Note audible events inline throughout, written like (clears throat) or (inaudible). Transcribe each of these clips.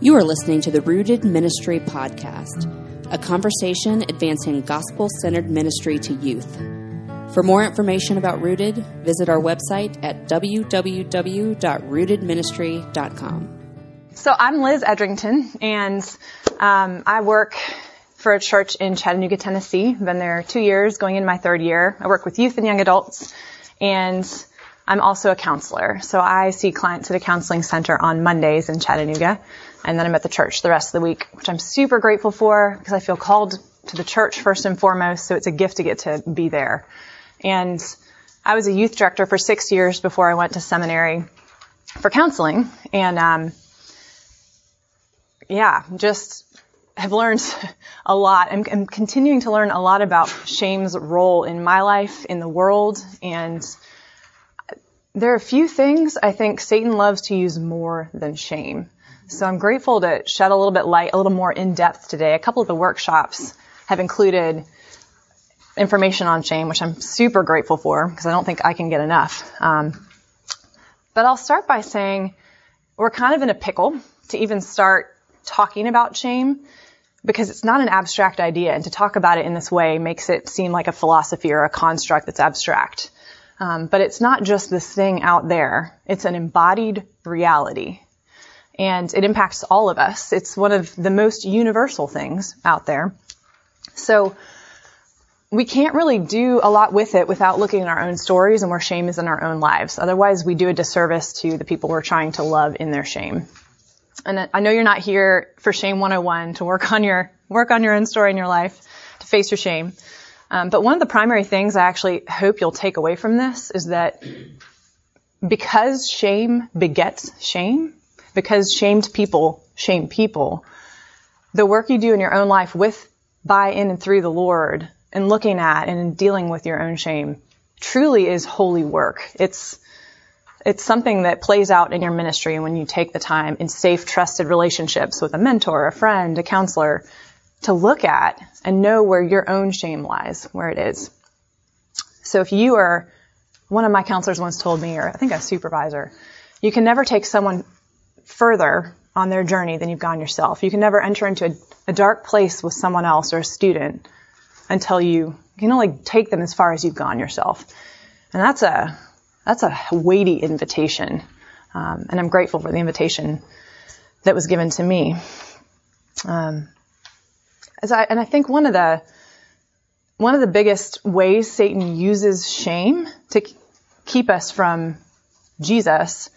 You are listening to the Rooted Ministry Podcast, a conversation advancing gospel centered ministry to youth. For more information about Rooted, visit our website at www.rootedministry.com. So I'm Liz Edrington, and um, I work for a church in Chattanooga, Tennessee. Been there two years, going into my third year. I work with youth and young adults, and I'm also a counselor. So I see clients at a counseling center on Mondays in Chattanooga, and then I'm at the church the rest of the week, which I'm super grateful for because I feel called to the church first and foremost. So it's a gift to get to be there. And I was a youth director for six years before I went to seminary for counseling, and um, yeah, just have learned (laughs) a lot. I'm, I'm continuing to learn a lot about shame's role in my life, in the world, and there are a few things I think Satan loves to use more than shame. So I'm grateful to shed a little bit light, a little more in depth today. A couple of the workshops have included information on shame, which I'm super grateful for because I don't think I can get enough. Um, but I'll start by saying we're kind of in a pickle to even start talking about shame because it's not an abstract idea, and to talk about it in this way makes it seem like a philosophy or a construct that's abstract. Um, but it's not just this thing out there. It's an embodied reality. And it impacts all of us. It's one of the most universal things out there. So we can't really do a lot with it without looking at our own stories and where shame is in our own lives. Otherwise, we do a disservice to the people we're trying to love in their shame. And I know you're not here for Shame 101 to work on your work on your own story in your life, to face your shame. Um, but one of the primary things I actually hope you'll take away from this is that because shame begets shame, because shamed people shame people, the work you do in your own life with, by, in, and through the Lord, and looking at and dealing with your own shame, truly is holy work. It's it's something that plays out in your ministry when you take the time in safe, trusted relationships with a mentor, a friend, a counselor, to look at and know where your own shame lies, where it is. So if you are, one of my counselors once told me, or I think a supervisor, you can never take someone further on their journey than you've gone yourself. You can never enter into a, a dark place with someone else or a student until you, you can only take them as far as you've gone yourself. And that's a, that's a weighty invitation. Um, and I'm grateful for the invitation that was given to me. Um, as I, and I think one of the one of the biggest ways Satan uses shame to keep us from Jesus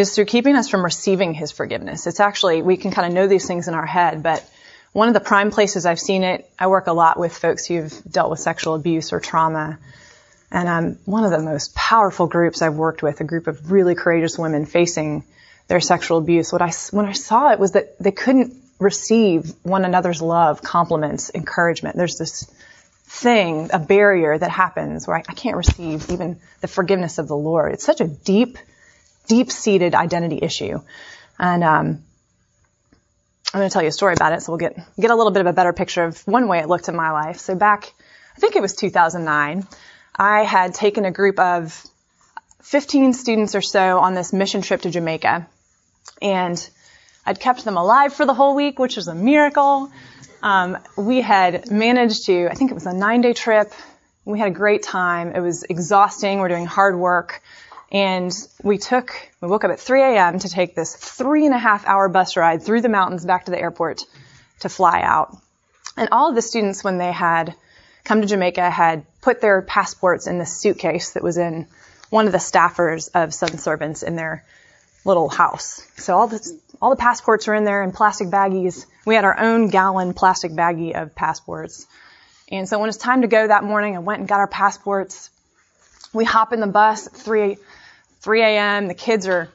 is through keeping us from receiving his forgiveness. It's actually, we can kind of know these things in our head, but one of the prime places I've seen it, I work a lot with folks who've dealt with sexual abuse or trauma. And um, one of the most powerful groups I've worked with, a group of really courageous women facing their sexual abuse. What I, when I saw it was that they couldn't receive one another's love, compliments, encouragement. There's this thing, a barrier that happens where I, I can't receive even the forgiveness of the Lord. It's such a deep, deep-seated identity issue. And um, I'm going to tell you a story about it, so we'll get get a little bit of a better picture of one way it looked in my life. So back, I think it was 2009, I had taken a group of 15 students or so on this mission trip to Jamaica, and I'd kept them alive for the whole week, which was a miracle. Um, we had managed to, I think it was a nine day trip. We had a great time. It was exhausting. We're doing hard work. And we took, we woke up at 3 a.m. to take this three and a half hour bus ride through the mountains back to the airport to fly out. And all of the students, when they had come to Jamaica, had put their passports in this suitcase that was in one of the staffers of Sun Servants in their little house. So all the all the passports were in there in plastic baggies. We had our own gallon plastic baggie of passports. And so when it's time to go that morning, I went and got our passports. We hop in the bus at 3, 3 a.m. The kids are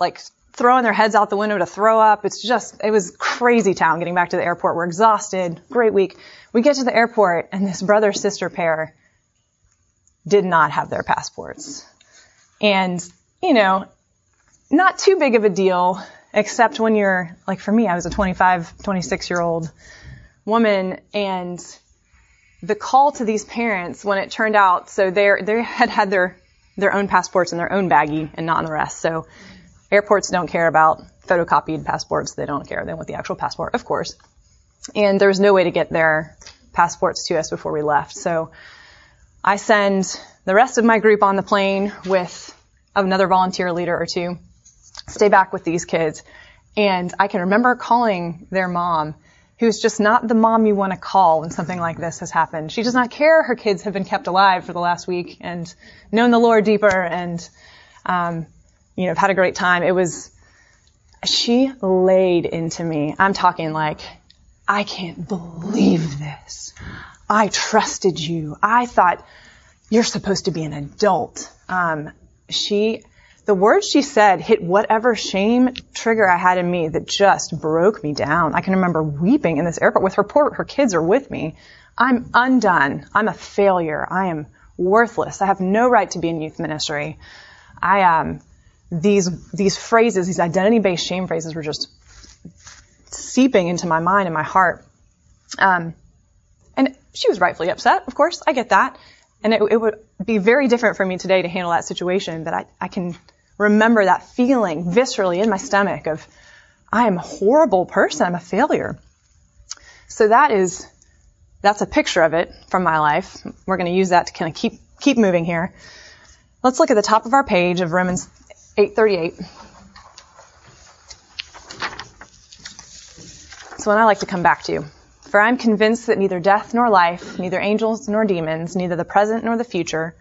like throwing their heads out the window to throw up. It's just, it was crazy town getting back to the airport. We're exhausted. Great week. We get to the airport and this brother sister pair did not have their passports. And, you know, not too big of a deal, except when you're, like for me, I was a 25, 26 year old woman and the call to these parents when it turned out, so they they had had their, their own passports in their own baggie and not in the rest. So Airports don't care about photocopied passports. They don't care. They want the actual passport, of course. And there was no way to get their passports to us before we left. So I send the rest of my group on the plane with another volunteer leader or two, stay back with these kids. And I can remember calling their mom, who's just not the mom you want to call when something like this has happened. She does not care her kids have been kept alive for the last week and known the Lord deeper and, um, you know, had a great time. It was, she laid into me. I'm talking like, I can't believe this. I trusted you. I thought you're supposed to be an adult. Um, she, the words she said hit whatever shame trigger I had in me that just broke me down. I can remember weeping in this airport with her poor, her kids are with me. I'm undone. I'm a failure. I am worthless. I have no right to be in youth ministry. I um, these these phrases, these identity-based shame phrases, were just seeping into my mind and my heart. Um, and she was rightfully upset, of course. I get that. And it, it, would be very different for me today to handle that situation, but I, I can remember that feeling viscerally in my stomach of, I am a horrible person. I'm a failure. So that is, that's a picture of it from my life. We're going to use that to kind of keep, keep moving here. Let's look at the top of our page of Romans 838. It's one I like to come back to. For I am convinced that neither death nor life, neither angels nor demons, neither the present nor the future,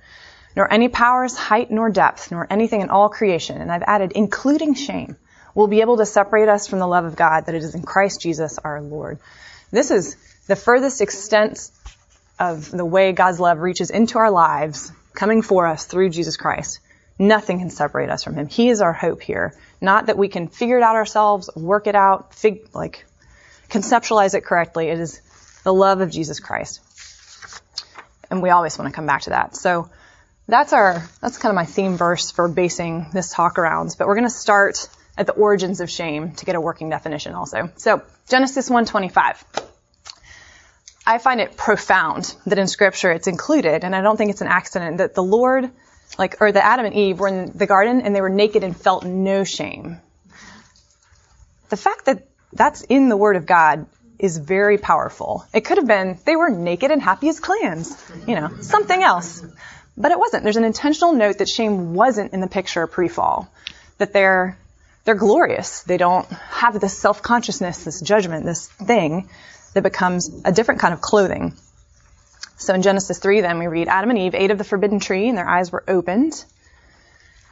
nor any powers, height nor depth, nor anything in all creation, and I've added, including shame, will be able to separate us from the love of God that it is in Christ Jesus our Lord. This is the furthest extent of the way God's love reaches into our lives, coming for us through Jesus Christ. Nothing can separate us from Him. He is our hope here. Not that we can figure it out ourselves, work it out, fig- like conceptualize it correctly. It is the love of Jesus Christ. And we always want to come back to that. So that's our, that's kind of my theme verse for basing this talk around. But we're going to start at the origins of shame to get a working definition also. So Genesis 125. I find it profound that in scripture it's included, and I don't think it's an accident that the Lord, like, or that Adam and Eve were in the garden and they were naked and felt no shame. The fact that that's in the Word of God is very powerful. It could have been they were naked and happy as clams, you know, something else. But it wasn't. There's an intentional note that shame wasn't in the picture pre-fall. That they're they're glorious. They don't have this self-consciousness, this judgment, this thing that becomes a different kind of clothing. So in Genesis 3 then we read Adam and Eve ate of the forbidden tree and their eyes were opened.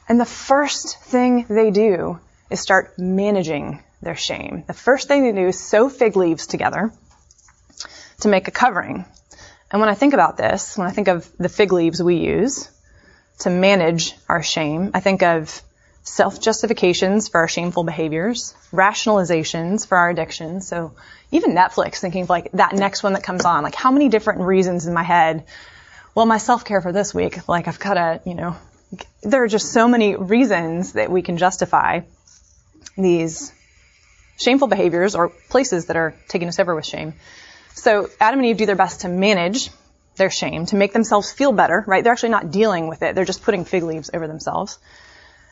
And the first thing they do is start managing their shame. The first thing they do is sew fig leaves together to make a covering. And when I think about this, when I think of the fig leaves we use to manage our shame, I think of self-justifications for our shameful behaviors, rationalizations for our addictions. So even Netflix, thinking of like that next one that comes on, like how many different reasons in my head, well, my self-care for this week, like I've got to, you know, there are just so many reasons that we can justify these shameful behaviors or places that are taking us over with shame. So Adam and Eve do their best to manage their shame, to make themselves feel better, right? They're actually not dealing with it. They're just putting fig leaves over themselves.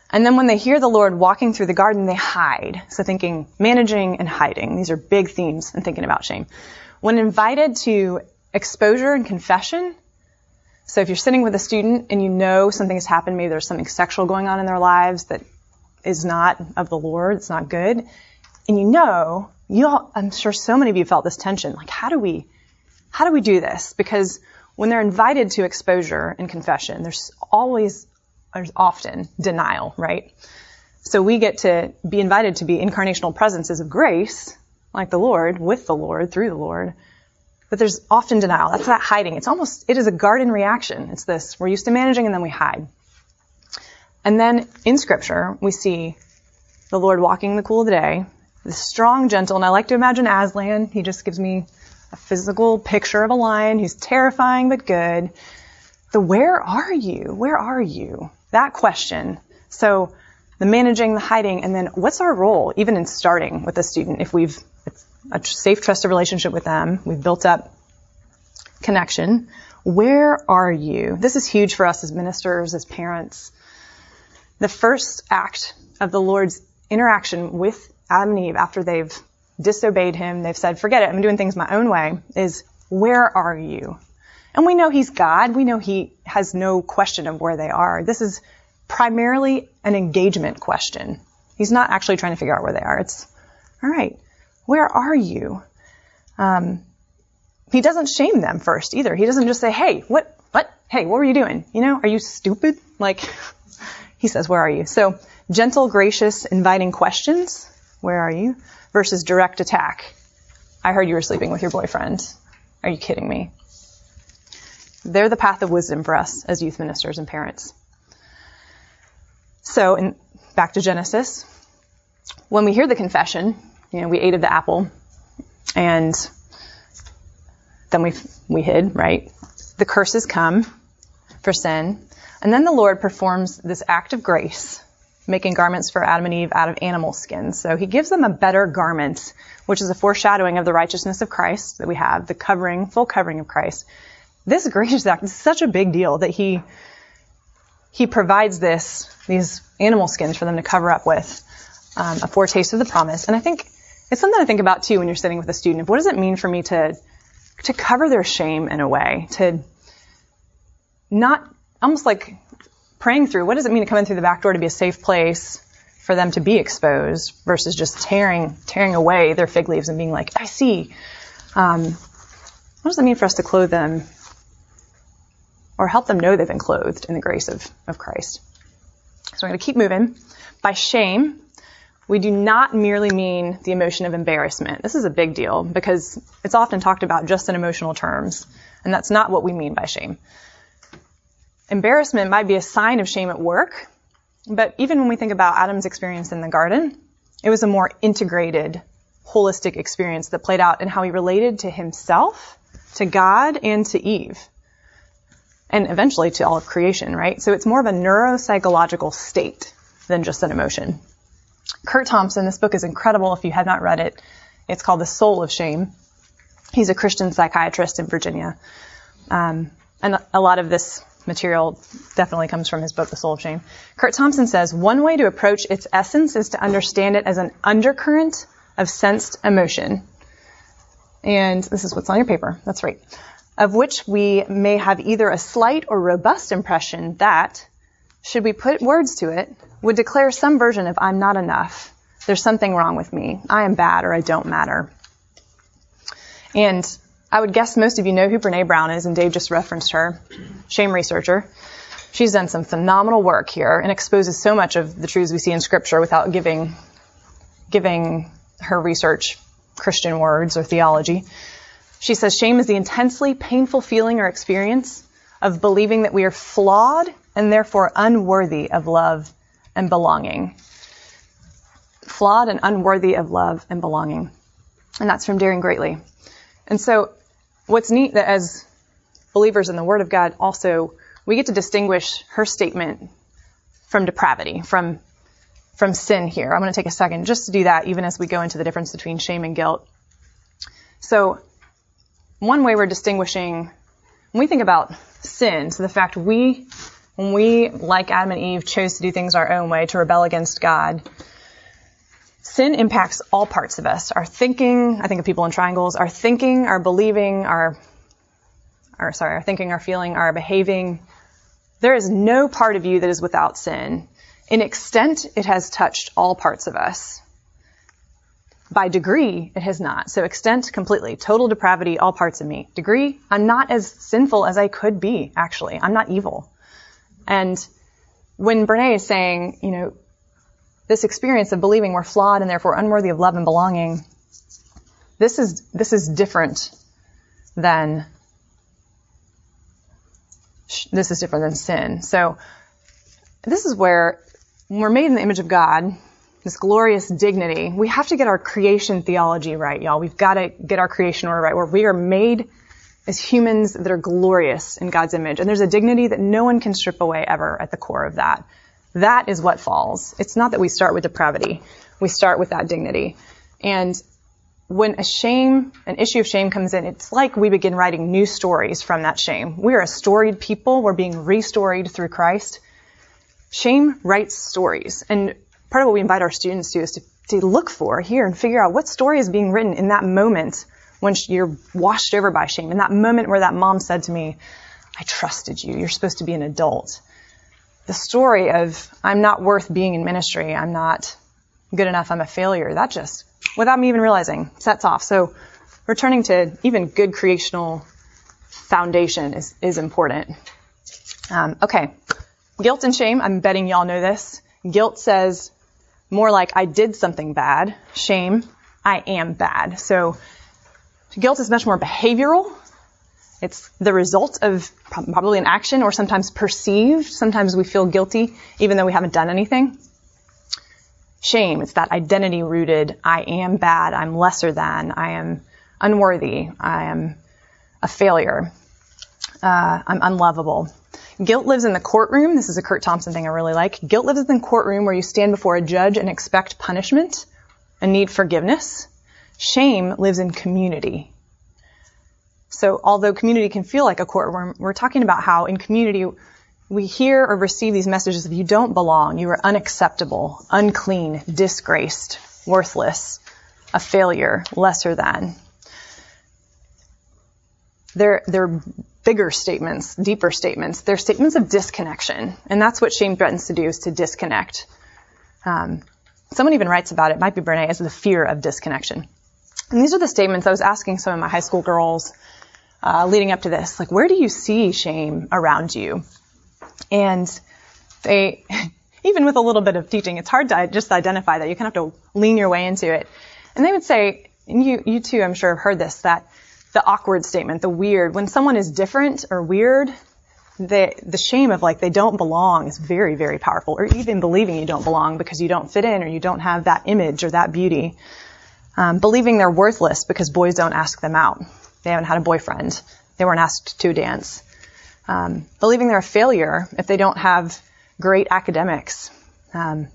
And then when they hear the Lord walking through the garden, they hide. So thinking managing and hiding. These are big themes in thinking about shame. When invited to exposure and confession, so if you're sitting with a student and you know something has happened, maybe there's something sexual going on in their lives that is not of the Lord, it's not good, and you know, you all, I'm sure so many of you felt this tension. Like, how do we, how do we do this? Because when they're invited to exposure and confession, there's always, there's often denial, right? So we get to be invited to be incarnational presences of grace, like the Lord, with the Lord, through the Lord. But there's often denial. That's that hiding. It's almost, it is a garden reaction. It's this. We're used to managing and then we hide. And then in scripture, we see the Lord walking the cool of the day, strong, gentle, and I like to imagine Aslan. He just gives me a physical picture of a lion who's terrifying but good. The where are you? Where are you? That question. So the managing, the hiding, and then what's our role, even in starting with a student, if we've a safe, trusted relationship with them, we've built up connection. Where are you? This is huge for us as ministers, as parents. The first act of the Lord's interaction with Adam and Eve after they've disobeyed him, they've said, forget it, I'm doing things my own way, is where are you? And we know he's God. We know he has no question of where they are. This is primarily an engagement question. He's not actually trying to figure out where they are. It's, all right, where are you? Um, he doesn't shame them first either. He doesn't just say, hey, what, what, hey, what were you doing? You know, are you stupid? Like, (laughs) he says, where are you? So, gentle, gracious, inviting questions, where are you? Versus direct attack. I heard you were sleeping with your boyfriend. Are you kidding me? They're the path of wisdom for us as youth ministers and parents. So, in, back to Genesis. When we hear the confession, you know, we ate of the apple, and then we we hid, right? The curses come for sin, and then the Lord performs this act of grace, making garments for Adam and Eve out of animal skins. So He gives them a better garment, which is a foreshadowing of the righteousness of Christ that we have, the covering, full covering of Christ this gracious act is such a big deal that he he provides this these animal skins for them to cover up with um, a foretaste of the promise. And I think it's something to think about too when you're sitting with a student. What does it mean for me to to cover their shame in a way to not almost like praying through what does it mean to come in through the back door to be a safe place for them to be exposed versus just tearing tearing away their fig leaves and being like I see. Um, what does it mean for us to clothe them or help them know they've been clothed in the grace of, of Christ. So we're going to keep moving. By shame, we do not merely mean the emotion of embarrassment. This is a big deal because it's often talked about just in emotional terms, and that's not what we mean by shame. Embarrassment might be a sign of shame at work, but even when we think about Adam's experience in the garden, it was a more integrated, holistic experience that played out in how he related to himself, to God, and to Eve and eventually to all of creation, right? So it's more of a neuropsychological state than just an emotion. Kurt Thompson, this book is incredible if you have not read it. It's called The Soul of Shame. He's a Christian psychiatrist in Virginia. Um, and a lot of this material definitely comes from his book, The Soul of Shame. Kurt Thompson says, one way to approach its essence is to understand it as an undercurrent of sensed emotion. And this is what's on your paper. That's right of which we may have either a slight or robust impression that, should we put words to it, would declare some version of I'm not enough. There's something wrong with me. I am bad or I don't matter. And I would guess most of you know who Brene Brown is, and Dave just referenced her, shame researcher. She's done some phenomenal work here and exposes so much of the truths we see in Scripture without giving, giving her research Christian words or theology. She says shame is the intensely painful feeling or experience of believing that we are flawed and therefore unworthy of love and belonging. Flawed and unworthy of love and belonging. And that's from Daring Greatly. And so what's neat that as believers in the Word of God also, we get to distinguish her statement from depravity, from, from sin here. I'm going to take a second just to do that even as we go into the difference between shame and guilt. So one way we're distinguishing, when we think about sin, so the fact we, when we, like Adam and Eve, chose to do things our own way, to rebel against God, sin impacts all parts of us. Our thinking, I think of people in triangles, our thinking, our believing, our, our, sorry, our thinking, our feeling, our behaving. There is no part of you that is without sin. In extent, it has touched all parts of us. By degree, it has not. So extent, completely. Total depravity, all parts of me. Degree, I'm not as sinful as I could be, actually. I'm not evil. And when Brene is saying, you know, this experience of believing we're flawed and therefore unworthy of love and belonging, this is, this is different than, this is different than sin. So, this is where, when we're made in the image of God, this glorious dignity, we have to get our creation theology right, y'all. We've got to get our creation order right, where we are made as humans that are glorious in God's image. And there's a dignity that no one can strip away ever at the core of that. That is what falls. It's not that we start with depravity. We start with that dignity. And when a shame, an issue of shame comes in, it's like we begin writing new stories from that shame. We are a storied people. We're being restoried through Christ. Shame writes stories. And part of what we invite our students to is to, to look for here and figure out what story is being written in that moment when you're washed over by shame, in that moment where that mom said to me, I trusted you. You're supposed to be an adult. The story of I'm not worth being in ministry. I'm not good enough. I'm a failure. That just, without me even realizing, sets off. So returning to even good creational foundation is, is important. Um, okay. Guilt and shame. I'm betting y'all know this. Guilt says more like I did something bad. Shame, I am bad. So guilt is much more behavioral. It's the result of probably an action or sometimes perceived. Sometimes we feel guilty even though we haven't done anything. Shame, it's that identity rooted, I am bad, I'm lesser than, I am unworthy, I am a failure, uh, I'm unlovable. Guilt lives in the courtroom. This is a Kurt Thompson thing I really like. Guilt lives in the courtroom where you stand before a judge and expect punishment and need forgiveness. Shame lives in community. So although community can feel like a courtroom, we're talking about how in community we hear or receive these messages of you don't belong, you are unacceptable, unclean, disgraced, worthless, a failure, lesser than. They're, they're bigger statements, deeper statements. They're statements of disconnection. And that's what shame threatens to do is to disconnect. Um, someone even writes about it, might be Brene, as the fear of disconnection. And these are the statements I was asking some of my high school girls uh, leading up to this. Like, where do you see shame around you? And they, (laughs) even with a little bit of teaching, it's hard to just identify that. You kind of have to lean your way into it. And they would say, and you, you too, I'm sure have heard this, that the awkward statement, the weird, when someone is different or weird, the, the shame of like they don't belong is very, very powerful, or even believing you don't belong because you don't fit in or you don't have that image or that beauty. Um, believing they're worthless because boys don't ask them out. They haven't had a boyfriend. They weren't asked to dance. Um, believing they're a failure if they don't have great academics. Um,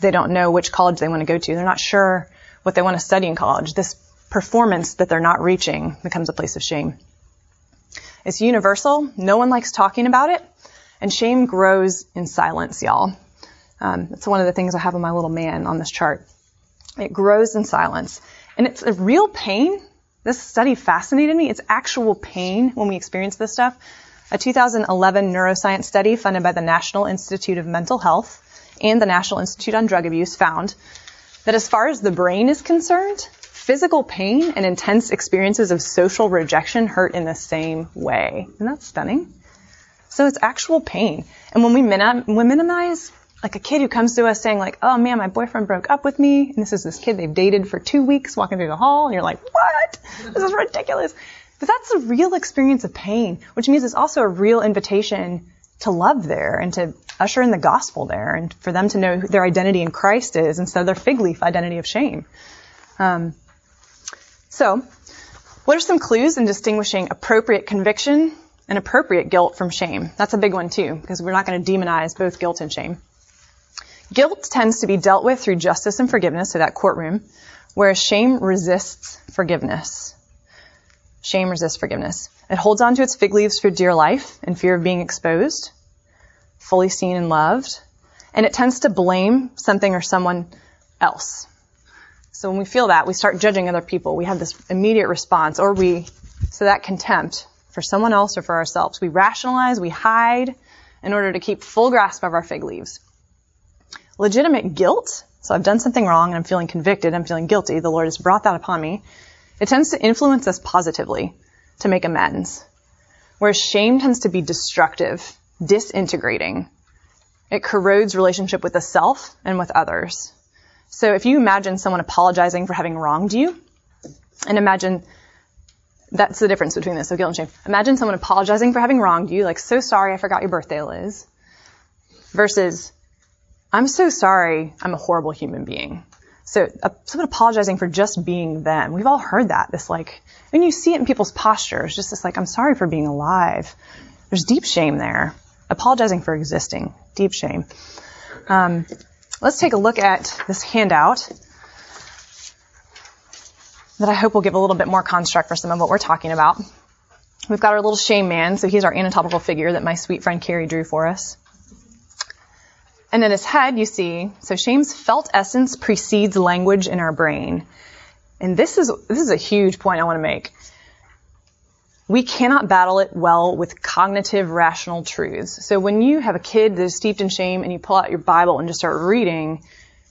they don't know which college they want to go to. They're not sure what they want to study in college. This performance that they're not reaching becomes a place of shame. It's universal. No one likes talking about it. And shame grows in silence, y'all. Um, that's one of the things I have on my little man on this chart. It grows in silence. And it's a real pain. This study fascinated me. It's actual pain when we experience this stuff. A 2011 neuroscience study funded by the National Institute of Mental Health and the National Institute on Drug Abuse found that as far as the brain is concerned, physical pain and intense experiences of social rejection hurt in the same way. Isn't that stunning? So it's actual pain. And when we, minim- we minimize like a kid who comes to us saying like, oh man, my boyfriend broke up with me, and this is this kid they've dated for two weeks walking through the hall, and you're like, what? This is ridiculous. But that's a real experience of pain, which means it's also a real invitation to love there and to usher in the gospel there and for them to know their identity in Christ is instead of their fig leaf identity of shame. Um, so, what are some clues in distinguishing appropriate conviction and appropriate guilt from shame? That's a big one too, because we're not going to demonize both guilt and shame. Guilt tends to be dealt with through justice and forgiveness, so that courtroom, whereas shame resists forgiveness. Shame resists forgiveness. It holds on to its fig leaves for dear life in fear of being exposed, fully seen and loved, and it tends to blame something or someone else. So when we feel that, we start judging other people. We have this immediate response, or we, so that contempt for someone else or for ourselves. We rationalize, we hide in order to keep full grasp of our fig leaves legitimate guilt, so I've done something wrong and I'm feeling convicted, I'm feeling guilty, the Lord has brought that upon me, it tends to influence us positively to make amends. Whereas shame tends to be destructive, disintegrating. It corrodes relationship with the self and with others. So if you imagine someone apologizing for having wronged you, and imagine that's the difference between this, so guilt and shame. Imagine someone apologizing for having wronged you, like, so sorry I forgot your birthday, Liz, versus I'm so sorry. I'm a horrible human being. So uh, someone apologizing for just being them. We've all heard that. This like, when you see it in people's postures, just this like, I'm sorry for being alive. There's deep shame there. Apologizing for existing. Deep shame. Um, let's take a look at this handout that I hope will give a little bit more construct for some of what we're talking about. We've got our little shame man, so he's our anatomical figure that my sweet friend Carrie drew for us. And in his head, you see, so shame's felt essence precedes language in our brain. And this is, this is a huge point I want to make. We cannot battle it well with cognitive rational truths. So when you have a kid that is steeped in shame and you pull out your Bible and just start reading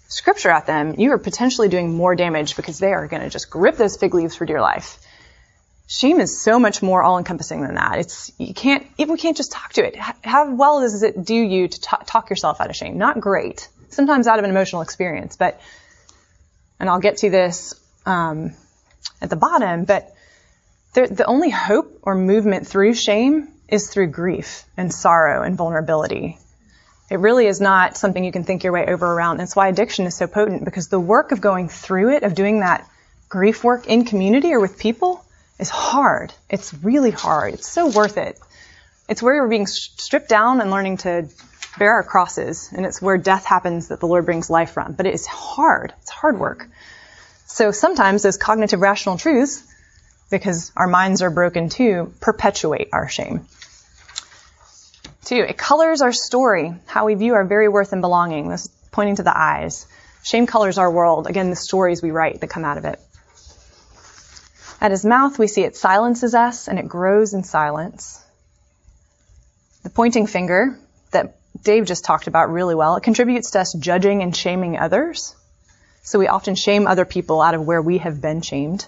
scripture at them, you are potentially doing more damage because they are going to just grip those fig leaves for dear life. Shame is so much more all-encompassing than that. It's you can't even we can't just talk to it. How well does it do you to talk, talk yourself out of shame? Not great. Sometimes out of an emotional experience, but and I'll get to this um, at the bottom. But the only hope or movement through shame is through grief and sorrow and vulnerability. It really is not something you can think your way over around. That's why addiction is so potent because the work of going through it, of doing that grief work in community or with people, is hard. It's really hard. It's so worth it. It's where we're being stripped down and learning to bear our crosses, and it's where death happens that the Lord brings life from. But it is hard. It's hard work. So sometimes those cognitive rational truths, because our minds are broken too, perpetuate our shame. Two, it colors our story, how we view our very worth and belonging. This pointing to the eyes. Shame colors our world. Again, the stories we write that come out of it. At his mouth, we see it silences us and it grows in silence. The pointing finger that Dave just talked about really well, it contributes to us judging and shaming others. So we often shame other people out of where we have been shamed.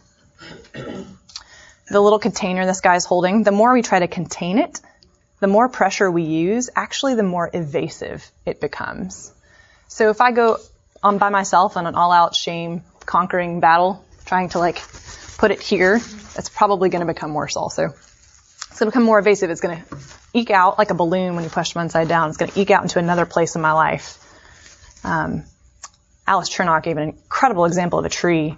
The little container this guy's holding, the more we try to contain it, the more pressure we use, actually the more evasive it becomes. So if I go on by myself on an all out shame conquering battle, trying to like put it here, it's probably going to become worse also. It's going to become more evasive. It's going to eke out like a balloon when you push one side down. It's going to eke out into another place in my life. Um, Alice Chernock gave an incredible example of a tree,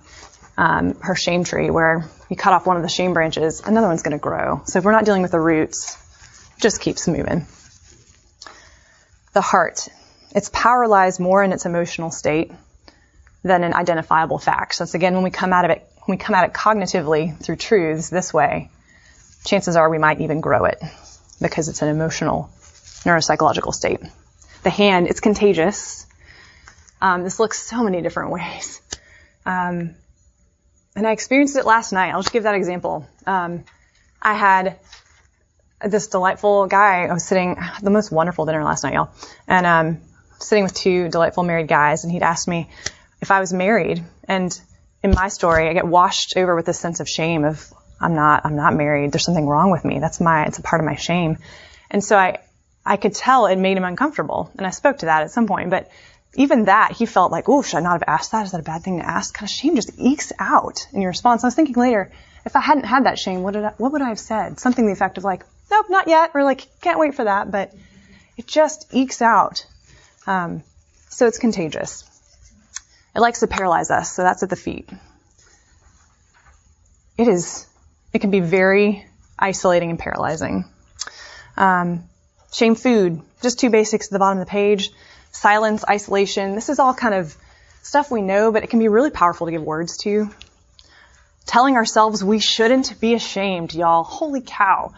um, her shame tree, where you cut off one of the shame branches, another one's going to grow. So if we're not dealing with the roots, just keeps moving. The heart. Its power lies more in its emotional state than an identifiable facts. That's again when we come out of it when we come at it cognitively through truths this way, chances are we might even grow it because it's an emotional neuropsychological state. The hand, it's contagious. Um, this looks so many different (laughs) ways. Um, and I experienced it last night. I'll just give that example. Um, I had this delightful guy. I was sitting, (sighs) the most wonderful dinner last night, y'all. And, um, sitting with two delightful married guys and he'd asked me if I was married and in my story, I get washed over with this sense of shame of I'm not, I'm not married. There's something wrong with me. That's my, it's a part of my shame. And so I, I could tell it made him uncomfortable. And I spoke to that at some point, but even that, he felt like, oh, should I not have asked that? Is that a bad thing to ask? Kind of shame just ekes out in your response. I was thinking later, if I hadn't had that shame, what did I, what would I have said? Something the effect of like, nope, not yet, or like, can't wait for that, but it just ekes out. Um, so it's contagious. It likes to paralyze us, so that's at the feet. It is, it can be very isolating and paralyzing. Um, shame food, just two basics at the bottom of the page. Silence, isolation. This is all kind of stuff we know, but it can be really powerful to give words to. Telling ourselves we shouldn't be ashamed, y'all. Holy cow.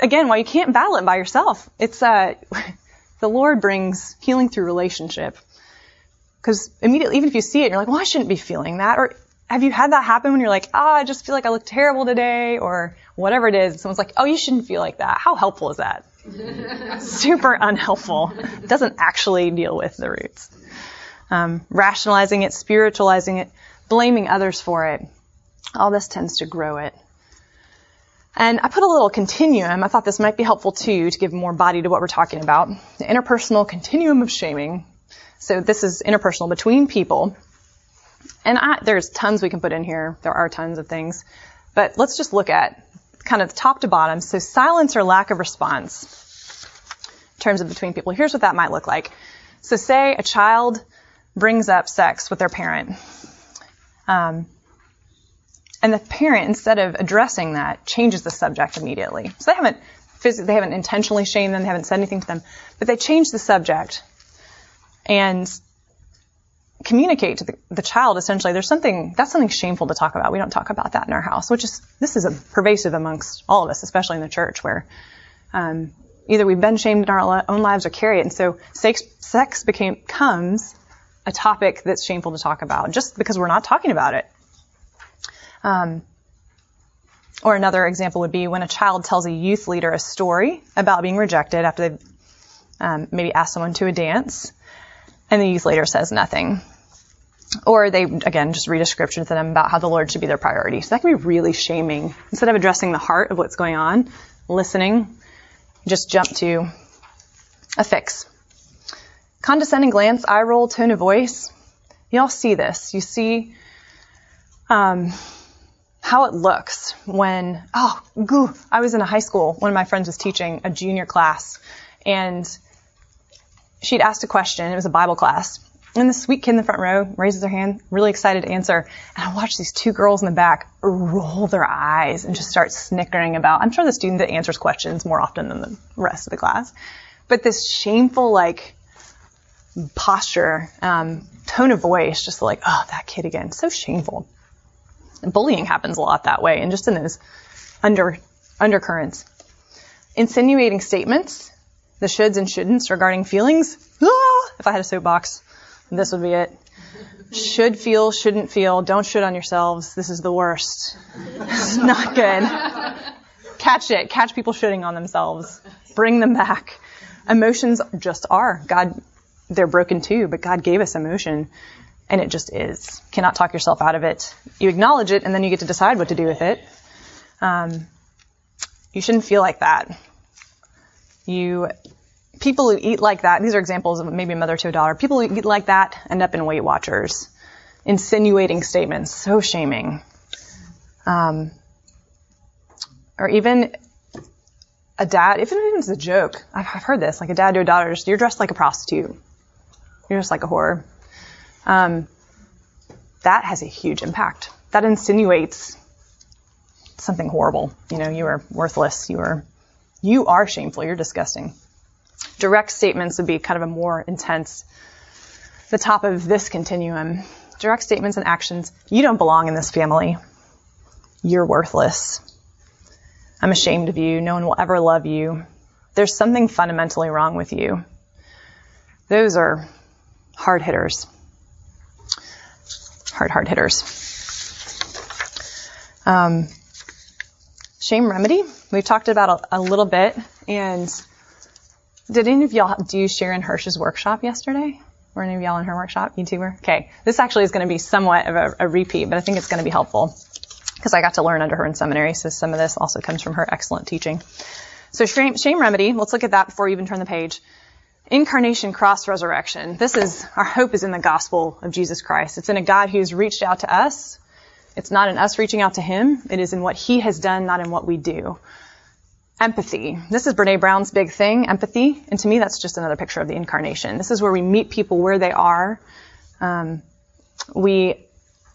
Again, why you can't battle it by yourself. It's, uh, (laughs) the Lord brings healing through relationship. Because immediately, even if you see it, you're like, well, I shouldn't be feeling that. Or have you had that happen when you're like, ah, oh, I just feel like I look terrible today, or whatever it is. Someone's like, oh, you shouldn't feel like that. How helpful is that? (laughs) Super unhelpful. Doesn't actually deal with the roots. Um, rationalizing it, spiritualizing it, blaming others for it. All this tends to grow it. And I put a little continuum. I thought this might be helpful too to give more body to what we're talking about. The interpersonal continuum of shaming so this is interpersonal between people. And I, there's tons we can put in here. There are tons of things. But let's just look at kind of top to bottom. So silence or lack of response in terms of between people. Here's what that might look like. So say a child brings up sex with their parent. Um, and the parent, instead of addressing that, changes the subject immediately. So they haven't physically, they haven't intentionally shamed them, they haven't said anything to them, but they change the subject and communicate to the, the, child essentially there's something that's something shameful to talk about we don't talk about that in our house which is this is pervasive amongst all of us especially in the church where um, Either we've been shamed in our own lives or carry it. And so sex, sex became, becomes a topic that's shameful to talk about just because we're not talking about it. Um, or another example would be when a child tells a youth leader a story about being rejected after they've um, maybe asked someone to a dance, and the youth leader says nothing. Or they, again, just read a scripture to them about how the Lord should be their priority. So that can be really shaming. Instead of addressing the heart of what's going on, listening, just jump to a fix. Condescending glance, eye roll, tone of voice. You all see this. You see um, how it looks when, oh, goo, I was in a high school. One of my friends was teaching a junior class, and she'd asked a question. It was a Bible class. And the sweet kid in the front row raises her hand, really excited to answer. And I watch these two girls in the back roll their eyes and just start snickering about. I'm sure the student that answers questions more often than the rest of the class. But this shameful, like, posture, um, tone of voice, just like, oh, that kid again. So shameful. And bullying happens a lot that way and just in those under, undercurrents. Insinuating statements, the shoulds and shouldn'ts regarding feelings. Ah, if I had a soapbox, this would be it. Should feel, shouldn't feel, don't should on yourselves. This is the worst. It's not good. Catch it. Catch people shooting on themselves. Bring them back. Emotions just are. God, they're broken too, but God gave us emotion and it just is. Cannot talk yourself out of it. You acknowledge it and then you get to decide what to do with it. Um, you shouldn't feel like that. You people who eat like that, these are examples of maybe a mother to a daughter. People who eat like that end up in Weight Watchers, insinuating statements, so shaming. Um, or even a dad, even if it's a joke, I've, I've heard this, like a dad to a daughter, you're dressed like a prostitute. You're just like a whore. Um, that has a huge impact. That insinuates something horrible. You know, you are worthless. You are, you are shameful. You're disgusting direct statements would be kind of a more intense, the top of this continuum. Direct statements and actions. You don't belong in this family. You're worthless. I'm ashamed of you. No one will ever love you. There's something fundamentally wrong with you. Those are hard hitters. Hard, hard hitters. Um, shame remedy. We've talked about a, a little bit, and did any of y'all do Sharon Hersh's workshop yesterday? Were any of y'all in her workshop? YouTuber? Okay. This actually is going to be somewhat of a, a repeat, but I think it's going to be helpful because I got to learn under her in seminary, so some of this also comes from her excellent teaching. So shame, shame remedy, let's look at that before we even turn the page. Incarnation, cross, resurrection. This is, our hope is in the gospel of Jesus Christ. It's in a God who's reached out to us. It's not in us reaching out to Him. It is in what He has done, not in what we do empathy. This is Brene Brown's big thing, empathy. And to me, that's just another picture of the incarnation. This is where we meet people where they are. Um, we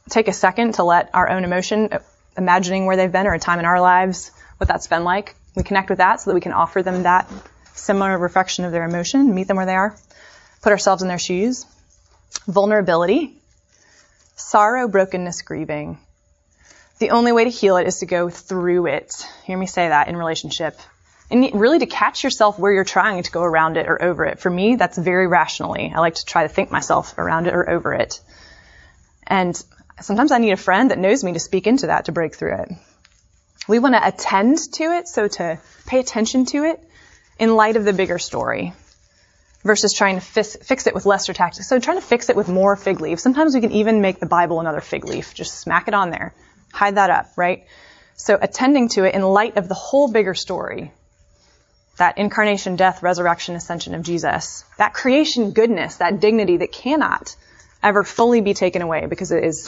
take a second to let our own emotion, imagining where they've been or a time in our lives, what that's been like. We connect with that so that we can offer them that similar reflection of their emotion, meet them where they are, put ourselves in their shoes. Vulnerability, sorrow, brokenness, grieving. The only way to heal it is to go through it. Hear me say that in relationship. And really to catch yourself where you're trying to go around it or over it. For me, that's very rationally. I like to try to think myself around it or over it. And sometimes I need a friend that knows me to speak into that to break through it. We want to attend to it, so to pay attention to it in light of the bigger story versus trying to fix, fix it with lesser tactics. So trying to fix it with more fig leaves. Sometimes we can even make the Bible another fig leaf. Just smack it on there. Hide that up, right? So attending to it in light of the whole bigger story, that incarnation, death, resurrection, ascension of Jesus, that creation goodness, that dignity that cannot ever fully be taken away because it is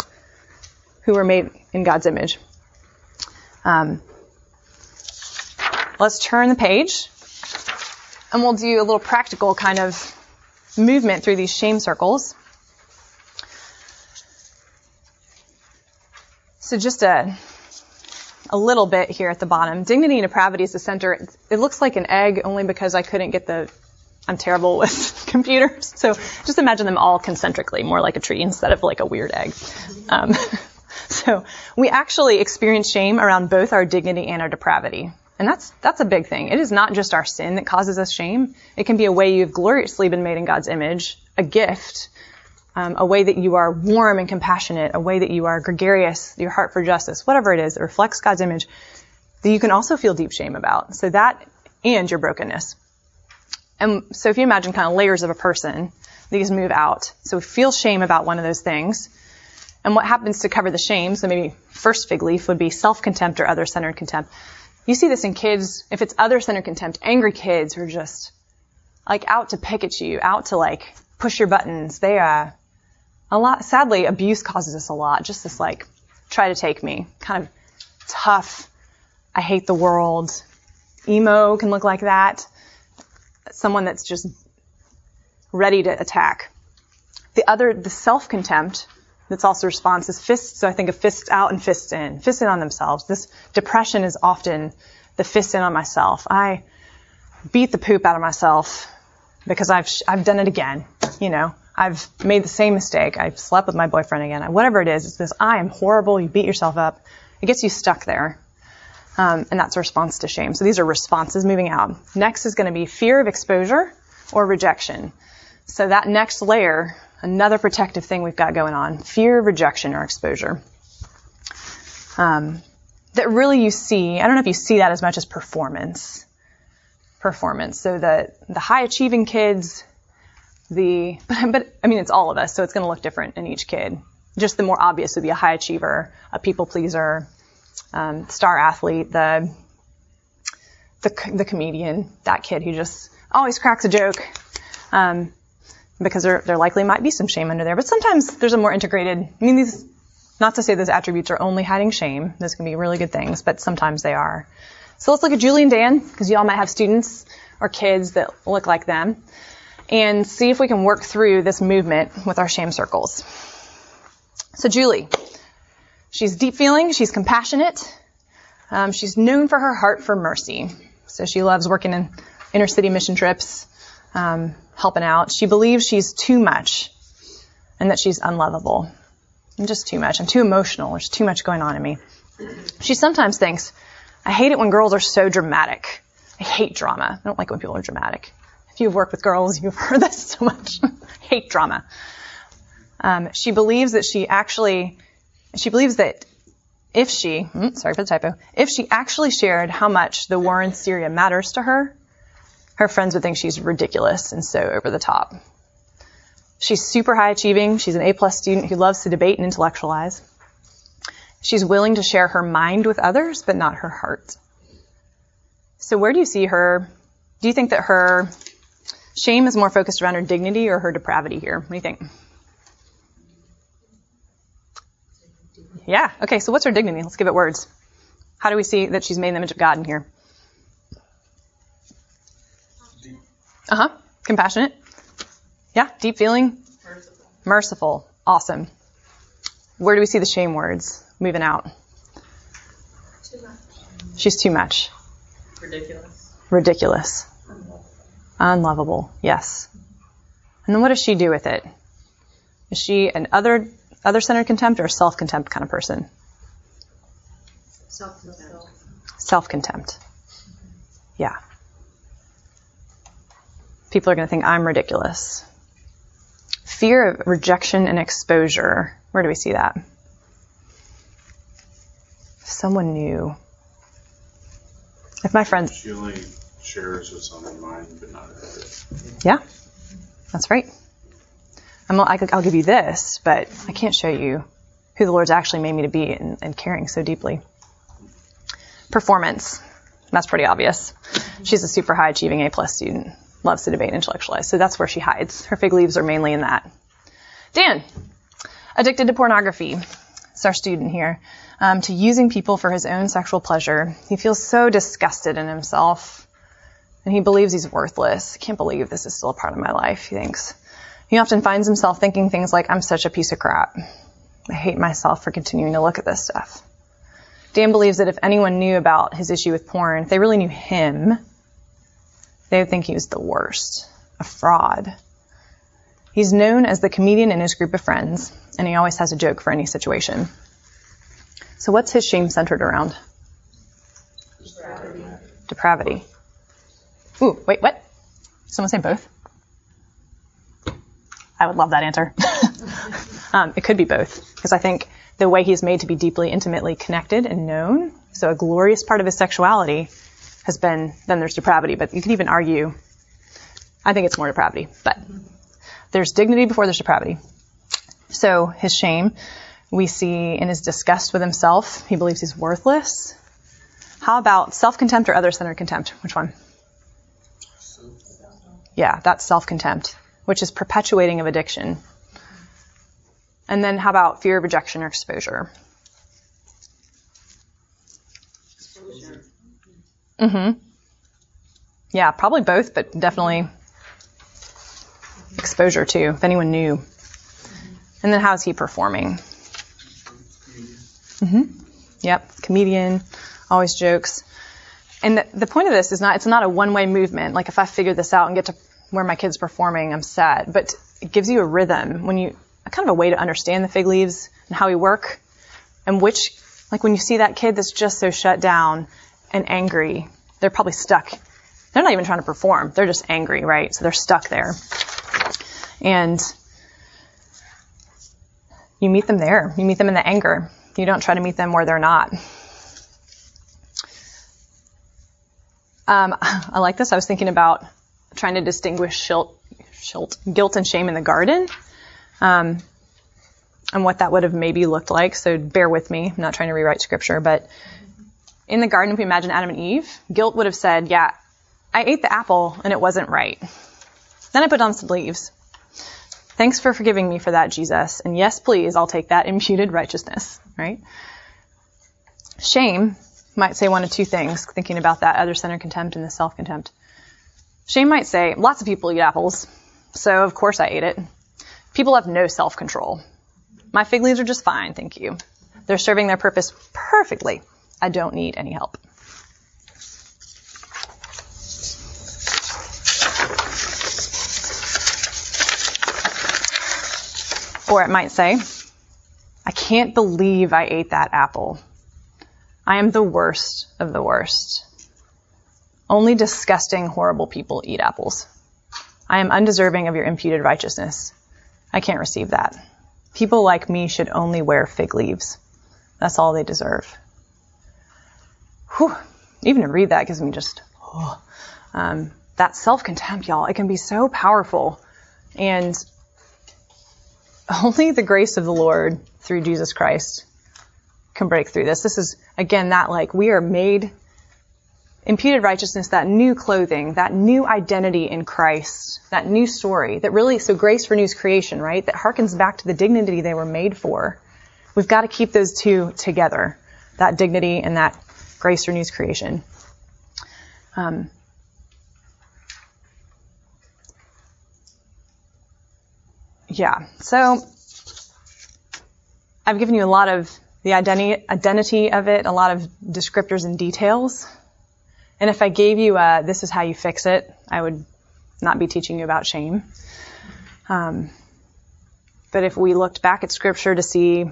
who we're made in God's image. Um, let's turn the page and we'll do a little practical kind of movement through these shame circles. So just a, a little bit here at the bottom. Dignity and depravity is the center. It looks like an egg only because I couldn't get the, I'm terrible with (laughs) computers. So just imagine them all concentrically, more like a tree instead of like a weird egg. Um, (laughs) so we actually experience shame around both our dignity and our depravity. And that's, that's a big thing. It is not just our sin that causes us shame. It can be a way you've gloriously been made in God's image, a gift, um, a way that you are warm and compassionate, a way that you are gregarious, your heart for justice, whatever it is that reflects God's image, that you can also feel deep shame about. So that and your brokenness. And so if you imagine kind of layers of a person, these move out. So we feel shame about one of those things. And what happens to cover the shame, so maybe first fig leaf would be self-contempt or other-centered contempt. You see this in kids, if it's other-centered contempt, angry kids who are just like out to pick at you, out to like push your buttons. They, uh, a lot, sadly, abuse causes us a lot. Just this like, try to take me, kind of tough. I hate the world. Emo can look like that. Someone that's just ready to attack. The other, the self-contempt that's also response is fists. So I think of fists out and fists in. Fists in on themselves. This depression is often the fist in on myself. I beat the poop out of myself because I've, I've done it again. You know, I've made the same mistake. I've slept with my boyfriend again. Whatever it is, it's this, I am horrible. You beat yourself up. It gets you stuck there. Um, and that's a response to shame. So these are responses moving out. Next is going to be fear of exposure or rejection. So that next layer, another protective thing we've got going on, fear of rejection or exposure. Um, that really you see, I don't know if you see that as much as performance. Performance. So the, the high achieving kids, the, but, (laughs) but, I mean, it's all of us, so it's going to look different in each kid. Just the more obvious would be a high achiever, a people pleaser, um, star athlete, the, the, the comedian, that kid who just always cracks a joke. Um, because there, there likely might be some shame under there. But sometimes there's a more integrated, I mean, these, not to say those attributes are only hiding shame. Those can be really good things, but sometimes they are. So let's look at Julie and Dan, because you all might have students or kids that look like them, and see if we can work through this movement with our shame circles. So Julie, she's deep feeling, she's compassionate, um, she's known for her heart for mercy. So she loves working in inner city mission trips, um, helping out. She believes she's too much and that she's unlovable. I'm just too much. I'm too emotional. There's too much going on in me. She sometimes thinks, I hate it when girls are so dramatic. I hate drama. I don't like when people are dramatic. If you've worked with girls, (laughs) you've heard this so much. (laughs) hate drama. Um, she believes that she actually, she believes that if she, hmm, sorry for the typo, if she actually shared how much the war in Syria matters to her, her friends would think she's ridiculous and so over the top. She's super high achieving. She's an A plus student who loves to debate and intellectualize. She's willing to share her mind with others, but not her heart. So where do you see her? Do you think that her shame is more focused around her dignity or her depravity here? What do you think? Yeah. Okay. So what's her dignity? Let's give it words. How do we see that she's made in the image of God in here? Uh huh. Compassionate. Yeah. Deep feeling. Merciful. Merciful. Awesome. Where do we see the shame words moving out? Too much. She's too much. Ridiculous. Ridiculous. Unlovable. Unlovable. Yes. And then what does she do with it? Is she an other other centered contempt or self contempt kind of person? Self-contempt. Self contempt. Yeah. People are going to think I'm ridiculous. Fear of rejection and exposure. Where do we see that? If Someone new. If my friends, She only shares what's on her mind, but not others. yeah, that's right. I'm, I'll give you this, but I can't show you who the Lord's actually made me to be and, and caring so deeply. Performance. That's pretty obvious. She's a super high achieving A plus student. Loves to debate and intellectualize. So that's where she hides. Her fig leaves are mainly in that. Dan. Addicted to pornography. It's our student here. Um, to using people for his own sexual pleasure. He feels so disgusted in himself. And he believes he's worthless. Can't believe this is still a part of my life, he thinks. He often finds himself thinking things like, I'm such a piece of crap. I hate myself for continuing to look at this stuff. Dan believes that if anyone knew about his issue with porn, if they really knew him, they would think he was the worst, a fraud. He's known as the comedian in his group of friends, and he always has a joke for any situation. So what's his shame centered around? depravity. Ooh, wait, what? Someone say both? I would love that answer. (laughs) um, it could be both, because I think the way he's made to be deeply, intimately connected and known, so a glorious part of his sexuality has been, then there's depravity, but you can even argue, I think it's more depravity, but there's dignity before there's depravity. So his shame, we see in his disgust with himself. He believes he's worthless. How about self-contempt or other-centered contempt? Which one? Yeah, that's self-contempt, which is perpetuating of addiction. And then how about fear of rejection or exposure? Exposure. Mm-hmm. Yeah, probably both, but definitely exposure too, if anyone knew. And then how is he performing? Mm-hmm. Yep, comedian, always jokes. And the, the point of this is not, it's not a one-way movement. Like if I figure this out and get to where my kid's performing, I'm set. But it gives you a rhythm when you, kind of a way to understand the fig leaves and how we work and which, like when you see that kid that's just so shut down and angry, they're probably stuck. They're not even trying to perform. They're just angry, right? So they're stuck there. And you meet them there. You meet them in the anger. You don't try to meet them where they're not. Um, (laughs) I like this. I was thinking about trying to distinguish shilt, shilt, guilt and shame in the garden, um, and what that would have maybe looked like. So bear with me. I'm not trying to rewrite scripture, but in the garden, if we imagine Adam and Eve, guilt would have said, "Yeah, I ate the apple and it wasn't right. Then I put on some leaves. Thanks for forgiving me for that, Jesus. And yes, please, I'll take that imputed righteousness." Right? Shame might say one of two things, thinking about that other centered contempt and the self contempt. Shame might say, lots of people eat apples, so of course I ate it. People have no self control. My fig leaves are just fine, thank you. They're serving their purpose perfectly. I don't need any help. Or it might say, I can't believe I ate that apple. I am the worst of the worst. Only disgusting, horrible people eat apples. I am undeserving of your imputed righteousness. I can't receive that. People like me should only wear fig leaves. That's all they deserve. Whew. Even to read that gives me just, oh. um, that self-contempt, y'all. It can be so powerful. And only the grace of the Lord through Jesus Christ can break through this. This is, again, that like we are made imputed righteousness, that new clothing, that new identity in Christ, that new story that really, so grace renews creation, right? That harkens back to the dignity they were made for. We've got to keep those two together. That dignity and that grace renews creation. Um, yeah, so I've given you a lot of the identity, identity of it, a lot of descriptors and details. And if I gave you a, this is how you fix it, I would not be teaching you about shame. Um, but if we looked back at scripture to see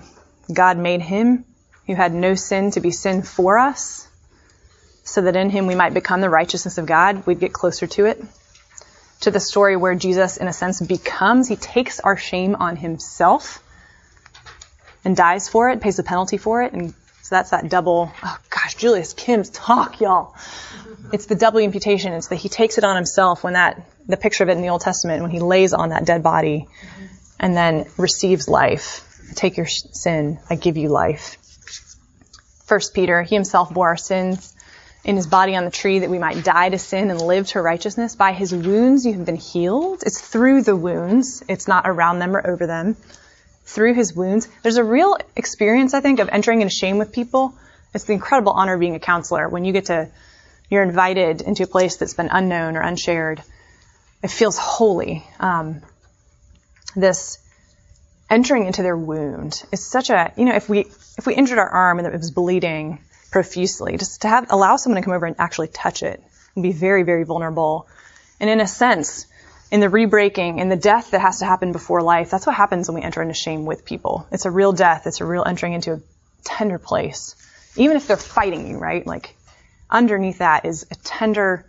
God made him who had no sin to be sin for us, so that in him we might become the righteousness of God, we'd get closer to it. To the story where Jesus, in a sense, becomes, he takes our shame on himself and dies for it, pays the penalty for it. And so that's that double, oh gosh, Julius Kim's talk, y'all. It's the double imputation. It's that he takes it on himself when that, the picture of it in the Old Testament, when he lays on that dead body and then receives life. Take your sin, I give you life. First Peter, he himself bore our sins in his body on the tree that we might die to sin and live to righteousness. By his wounds you have been healed. It's through the wounds. It's not around them or over them through his wounds. There's a real experience, I think, of entering into shame with people. It's the incredible honor of being a counselor when you get to, you're invited into a place that's been unknown or unshared. It feels holy. Um, this entering into their wound is such a, you know, if we, if we injured our arm and it was bleeding profusely, just to have, allow someone to come over and actually touch it and be very, very vulnerable. And in a sense, in the rebreaking, in the death that has to happen before life. That's what happens when we enter into shame with people. It's a real death. It's a real entering into a tender place. Even if they're fighting you, right? Like, underneath that is a tender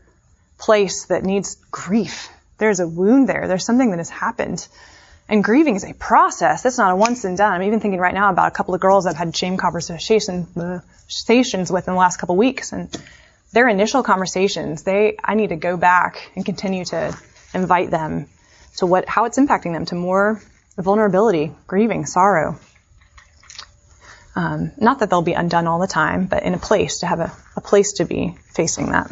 place that needs grief. There's a wound there. There's something that has happened. And grieving is a process. That's not a once and done. I'm even thinking right now about a couple of girls I've had shame conversations uh, with in the last couple of weeks. And their initial conversations, they, I need to go back and continue to invite them to what, how it's impacting them to more vulnerability, grieving, sorrow. Um, not that they'll be undone all the time, but in a place to have a, a place to be facing that.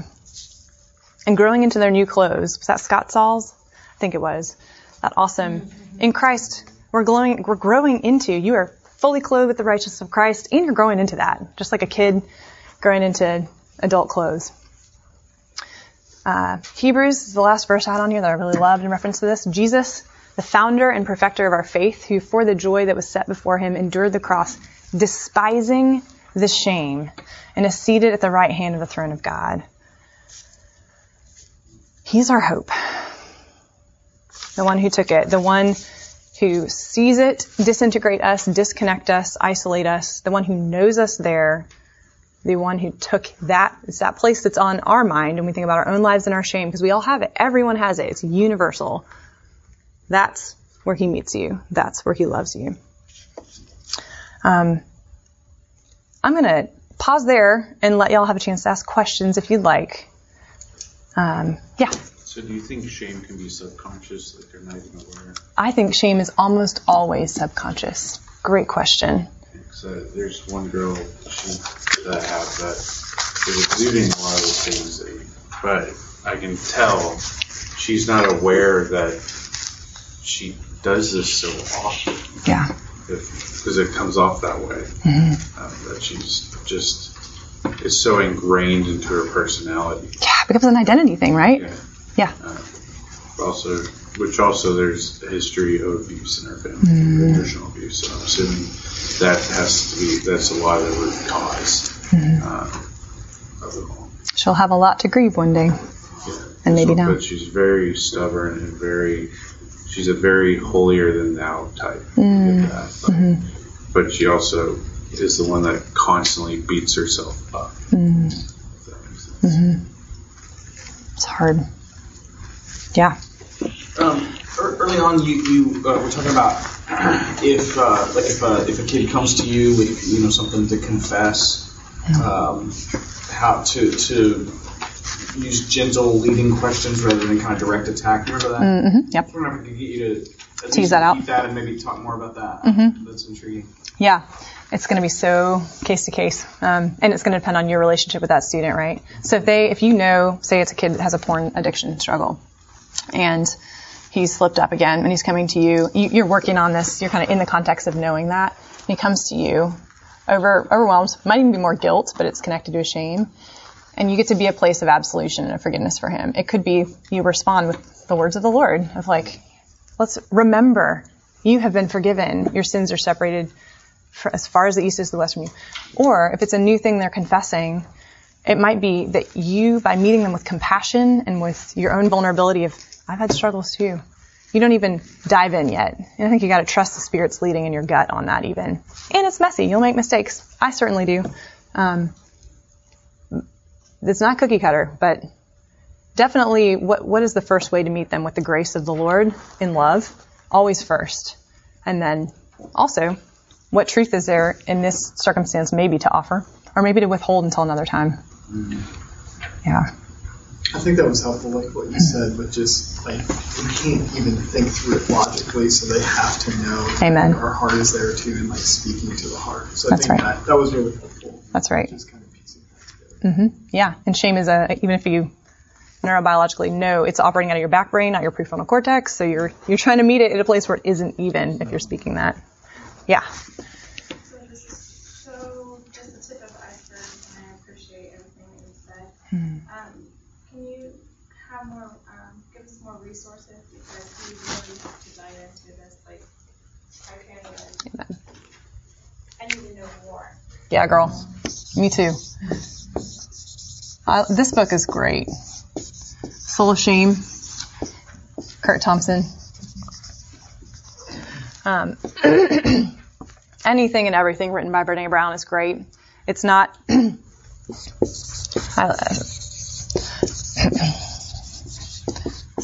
And growing into their new clothes. Was that Scott Sauls? I think it was. That awesome. In Christ, we're glowing, we're growing into, you are fully clothed with the righteousness of Christ, and you're growing into that. Just like a kid growing into adult clothes. Uh, Hebrews is the last verse I had on here that I really loved in reference to this. Jesus, the founder and perfecter of our faith, who for the joy that was set before him endured the cross, despising the shame, and is seated at the right hand of the throne of God. He's our hope. The one who took it, the one who sees it disintegrate us, disconnect us, isolate us, the one who knows us there, the one who took that, it's that place that's on our mind and we think about our own lives and our shame because we all have it. Everyone has it. It's universal. That's where he meets you. That's where he loves you. Um, I'm going to pause there and let y'all have a chance to ask questions if you'd like. Um, yeah. So do you think shame can be subconscious, like they're not even aware? I think shame is almost always subconscious. Great question. So there's one girl she, that I have that is exuding a lot of the things that you, but I can tell she's not aware that she does this so often. Yeah. Because it comes off that way. Um, that she's just, it's so ingrained into her personality. Yeah, it becomes an identity thing, right? Yeah. Yeah. Also, which also there's a history of abuse in her family, traditional abuse. So I'm assuming that has to be that's a lot of the root cause uh, of it all. She'll have a lot to grieve one day. Yeah. And maybe So- now. But she's very stubborn and very. She's a very holier than thou type. Mm. That. But, Mm-hmm. but she also is the one that constantly beats herself up. Mm. If that makes sense. It's hard. Yeah. Um, early on, you, you uh, were talking about if uh, like if uh, if a kid comes to you with you know something to confess, um, how to to use gentle leading questions rather than kind of direct attack. Remember that? hmm Yep. I was wondering if I could get you to Tease that out. that and maybe talk more about that. Mhm. That's intriguing. Yeah. It's going to be so case to case. Um, and it's going to depend on your relationship with that student, right? So if they, if you know, say it's a kid that has a porn addiction struggle and he's slipped up again and he's coming to you, you you're working on this, you're kind of in the context of knowing that. He comes to you over, overwhelmed, might even be more guilt, but it's connected to a shame. And you get to be a place of absolution and of forgiveness for him. It could be you respond with the words of the Lord of like, let's remember you have been forgiven. Your sins are separated as far as the east is the west from you. Or if it's a new thing they're confessing, it might be that you, by meeting them with compassion and with your own vulnerability of, I've had struggles too. You don't even dive in yet. And I think you got to trust the Spirit's leading in your gut on that even. And it's messy. You'll make mistakes. I certainly do. Um, it's not cookie cutter, but definitely what, what is the first way to meet them with the grace of the Lord in love? Always first. And then also, what truth is there in this circumstance maybe to offer? Or maybe to withhold until another time? Yeah. I think that was helpful, like what you mm-hmm. said, but just like we can't even think through it logically, so they have to know Amen. our heart is there too, and like speaking to the heart. So I That's think right. that that was really helpful. That's right. Just kind of piecing that together. Mm-hmm. Yeah. And shame is a, even if you neurobiologically know it's operating out of your back brain, not your prefrontal cortex, so you're, you're trying to meet it at a place where it isn't even if you're mm-hmm. speaking that. Yeah. More resources because we really have to dive into this. Like, I can't even. I need to know more. Yeah, girl. Me too. Uh, this book is great. Soul of Shame. Curt Thompson. Um, (clears throat) anything and everything written by Brene Brown is great. It's not (clears throat) I,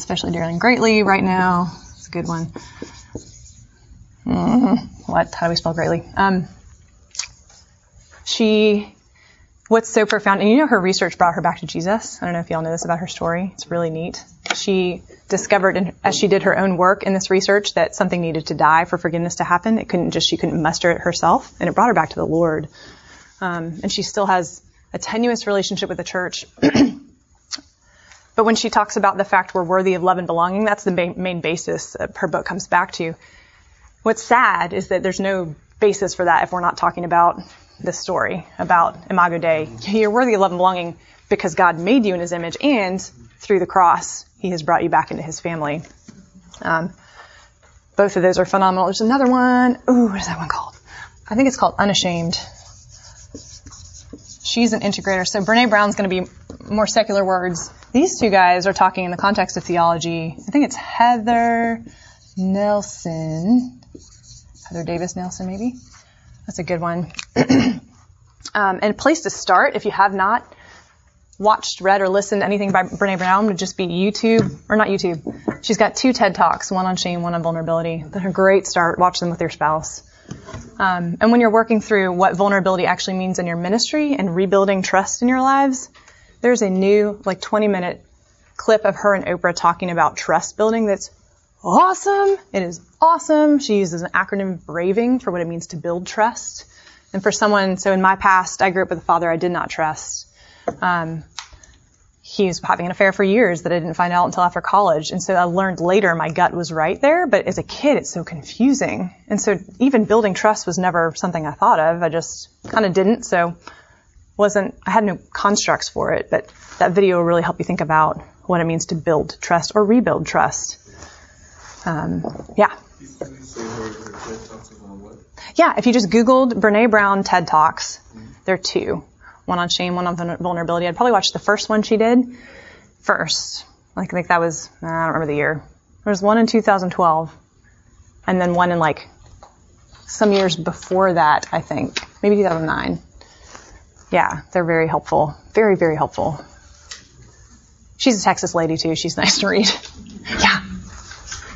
especially Daring Greatly right now. It's a good one. Mm, what? How do we spell Greatly? Um, she, what's so profound, and you know her research brought her back to Jesus. I don't know if y'all know this about her story. It's really neat. She discovered, in, as she did her own work in this research, that something needed to die for forgiveness to happen. It couldn't just, she couldn't muster it herself, and it brought her back to the Lord. Um, and she still has a tenuous relationship with the church. (clears throat) but when she talks about the fact we're worthy of love and belonging, that's the main, main basis her book comes back to. What's sad is that there's no basis for that if we're not talking about this story about Imago Dei. You're worthy of love and belonging because God made you in His image, and through the cross, He has brought you back into His family. Um, both of those are phenomenal. There's another one. Ooh, what is that one called? I think it's called Unashamed. She's an integrator. So Brene Brown's going to be more secular words. These two guys are talking in the context of theology. I think it's Heather Nelson. Heather Davis Nelson, maybe. That's a good one. (clears throat) um, and a place to start, if you have not watched, read, or listened to anything by Brene Brown, would just be YouTube, or not YouTube. She's got two TED Talks, one on shame, one on vulnerability. They're a great start. Watch them with your spouse. Um, and when you're working through what vulnerability actually means in your ministry and rebuilding trust in your lives, there's a new, like 20 minute clip of her and Oprah talking about trust building that's awesome. It is awesome. She uses an acronym BRAVING for what it means to build trust. And for someone, so in my past, I grew up with a father I did not trust. Um, he was having an affair for years that I didn't find out until after college. And so I learned later my gut was right there, but as a kid, it's so confusing. And so even building trust was never something I thought of. I just kind of didn't. So wasn't, I had no constructs for it, but that video will really help you think about what it means to build trust or rebuild trust. Um, yeah. Yeah, if you just Googled Brene Brown TED Talks, there are two. One on shame, one on vulnerability. I'd probably watch the first one she did first. Like, I think that was, I don't remember the year. There was one in 2012, and then one in like some years before that, I think. Maybe 2009. Yeah, they're very helpful. Very, very helpful. She's a Texas lady too. She's (laughs) nice to read. yeah.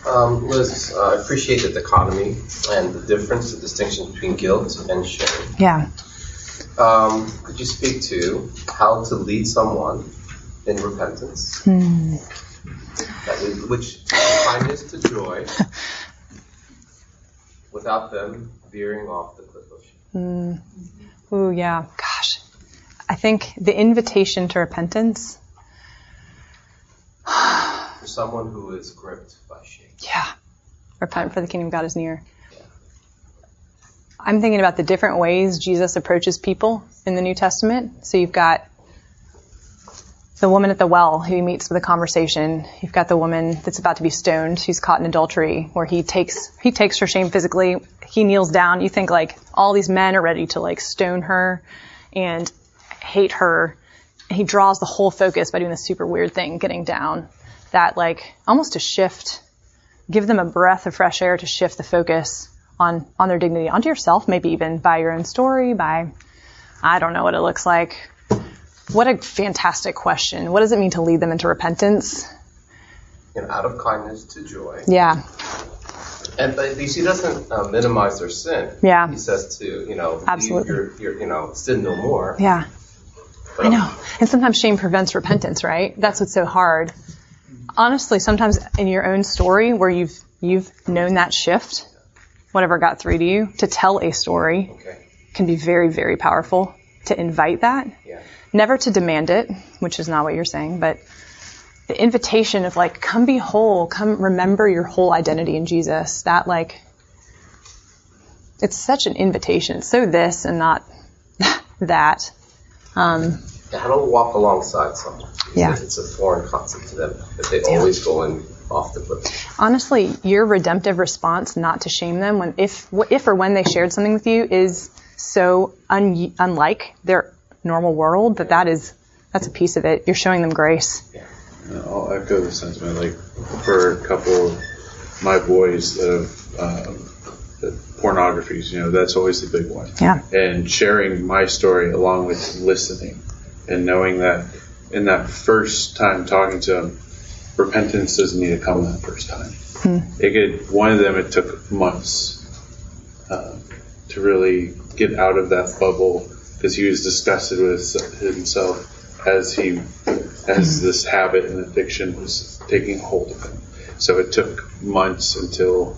Um, Liz, uh, I appreciate the dichotomy and the difference, the distinction between guilt and shame. Yeah. Um, could you speak to how to lead someone in repentance, Hmm. that is, which kindness to joy, (laughs) without them veering off the cliff of shame? Ooh, yeah. Gosh. I think the invitation to repentance, (sighs) For someone who is gripped by shame. yeah. Repent for the kingdom of God is near. I'm thinking about the different ways Jesus approaches people in the New Testament. So you've got the woman at the well who he meets with a conversation. You've got the woman that's about to be stoned, who's caught in adultery, where he takes he takes her shame physically. He kneels down. You think like all these men are ready to like stone her and hate her. He draws the whole focus by doing this super weird thing, getting down. That like almost to shift, give them a breath of fresh air to shift the focus on on their dignity, onto yourself, maybe even by your own story, by I don't know what it looks like. What a fantastic question. What does it mean to lead them into repentance? Know, out of kindness to joy. Yeah, And but he he doesn't uh, minimize their sin. Yeah. He says to you know, Absolutely. your, your you know, sin no more. yeah. But I know. And sometimes shame prevents repentance, right? That's what's so hard. Honestly, sometimes in your own story where you've you've known that shift, whatever got through to you, to tell a story Okay. can be very, very powerful. To invite that, Yeah. never to demand it, which is not what you're saying, but the invitation of like, come be whole, come remember your whole identity in Jesus. That like, it's such an invitation. It's so this and not (laughs) that. Um, Yeah, How to walk alongside someone. Yeah. It's a foreign concept to them, but they always go in off the cliff. honestly, your redemptive response not to shame them when if if or when they shared something with you is so un, unlike their normal world that that is that's a piece of it. You're showing them grace. I'll echo the sentiment. Like for a couple of my boys that have um, the pornographies, you know, that's always the big one. Yeah. And sharing my story along with listening and knowing that in that first time talking to him, repentance doesn't need to come that first time. Hmm. It could one of them it took months uh, to really get out of that bubble because he was disgusted with himself as he as hmm. this habit and addiction was taking hold of him. So it took months until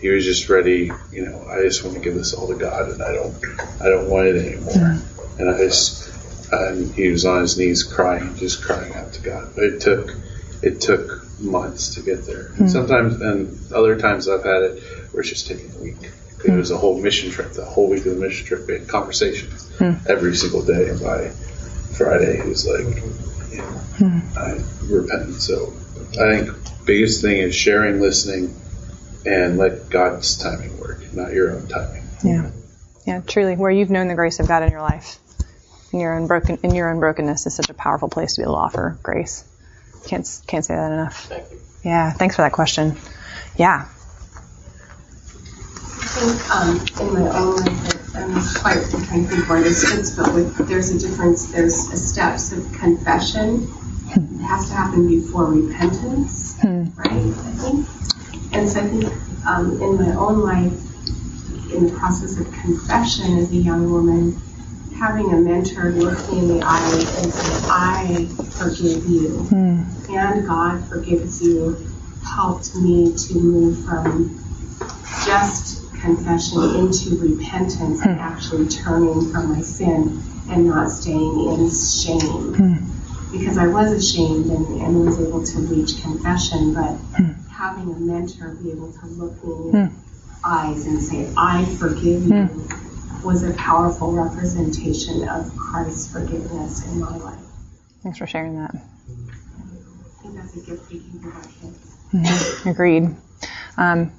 he was just ready. You know, I just want to give this all to God, and I don't, I don't want it anymore. Hmm. And I just, and he was on his knees crying, just crying out to God. But it took, it took months to get there. And hmm. sometimes, and other times I've had it where it's just taking a week. It was a hmm. whole mission trip. The whole week of the mission trip, we had conversations hmm. every single day. And by Friday, he was like, you know, I repent. So I think biggest thing is sharing, listening, and let God's timing work, not your own timing. Yeah. Yeah, truly, where you've known the grace of God in your life, in your own broken, in your own brokenness, is such a powerful place to be able to offer grace. Can't can't say that enough. Thank you. Yeah, thanks for that question. Yeah, I think um, in my own life, I'm not quite I'm trying to think where this fits, but with, there's a difference. There's a steps of confession. It has to happen before repentance, right? I think. And so I think um, in my own life, in the process of confession as a young woman, having a mentor look me in the eye and say, I forgive you, hmm. and God forgives you, helped me to move from just confession into repentance and hmm. actually turning from my sin and not staying in shame. Hmm. Because I was ashamed and, and was able to reach confession, but having a mentor be able to look me in the eyes and say, I forgive you, was a powerful representation of Christ's forgiveness in my life. thanks for sharing that. I think that's a gift we can give our kids. Agreed. Um,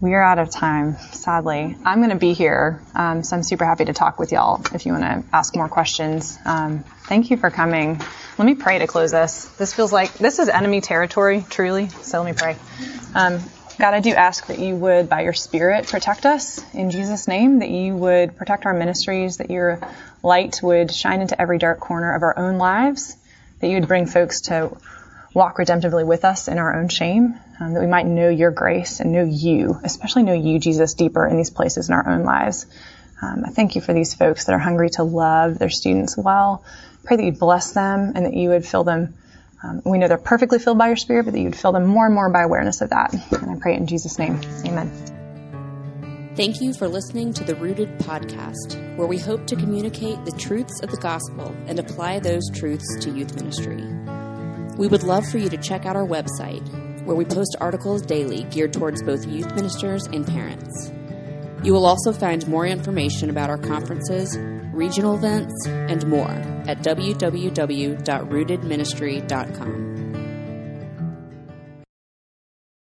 we are out of time, sadly. I'm going to be here, um, so I'm super happy to talk with y'all if you want to ask more questions. Um, thank you for coming. Let me pray to close this. This feels like this is enemy territory, truly. So let me pray. God, I do ask that you would, by your Spirit, protect us in Jesus' name, that you would protect our ministries, that your light would shine into every dark corner of our own lives, that you would bring folks to walk redemptively with us in our own shame, um, that we might know your grace and know you, especially know you, Jesus, deeper in these places in our own lives. Um, I thank you for these folks that are hungry to love their students well. Pray that you'd bless them and that you would fill them. Um, we know they're perfectly filled by your Spirit, but that you'd fill them more and more by awareness of that. And I pray in Jesus' name. Amen. Thank you for listening to the Rooted podcast, where we hope to communicate the truths of the gospel and apply those truths to youth ministry. We would love for you to check out our website, where we post articles daily geared towards both youth ministers and parents. You will also find more information about our conferences, regional events, and more at www.rootedministry.com.